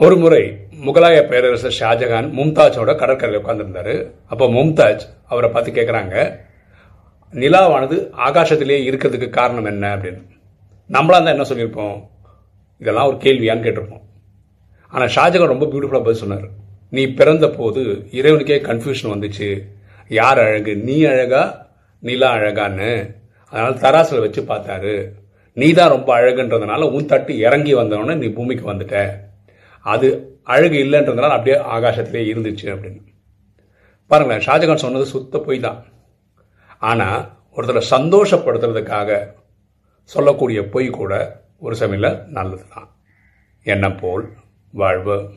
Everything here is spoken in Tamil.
ஒரு முறை முகலாய பேரரசர் ஷாஜகான் மும்தாஜோட கடற்கரையில் உட்காந்துருந்தாரு அப்போ மும்தாஜ் அவரை பார்த்து கேட்குறாங்க நிலாவானது ஆகாசத்திலேயே இருக்கிறதுக்கு காரணம் என்ன அப்படின்னு. நம்மளா தான் என்ன சொல்லியிருப்போம்? இதெல்லாம் ஒரு கேள்வியான்னு கேட்டிருப்போம். ஆனால் ஷாஜகான் ரொம்ப பியூட்டிஃபுல்லாக பதில் சொன்னார். நீ பிறந்த போது இறைவனுக்கே கன்ஃபியூஷன் வந்துச்சு. யார் அழகு? நீ அழகா? நிலா அழகான்னு. அதனால் தராசில் வச்சு பார்த்தாரு. நீ தான் ரொம்ப அழகுன்றதுனால உன் தட்டு இறங்கி வந்தவொடனே நீ பூமிக்கு வந்துட்ட. அது அழகு இல்லைன்றதுனால அப்படியே ஆகாசத்திலே இருந்துச்சு அப்படின்னு. பாருங்களேன் ஷாஜகான் சொன்னது சுத்த பொய் தான். ஆனால் ஒருத்தரை சந்தோஷப்படுத்துறதுக்காக சொல்லக்கூடிய பொய் கூட ஒரு சமையல நல்லது தான் என்ன போல் வாழ்வு?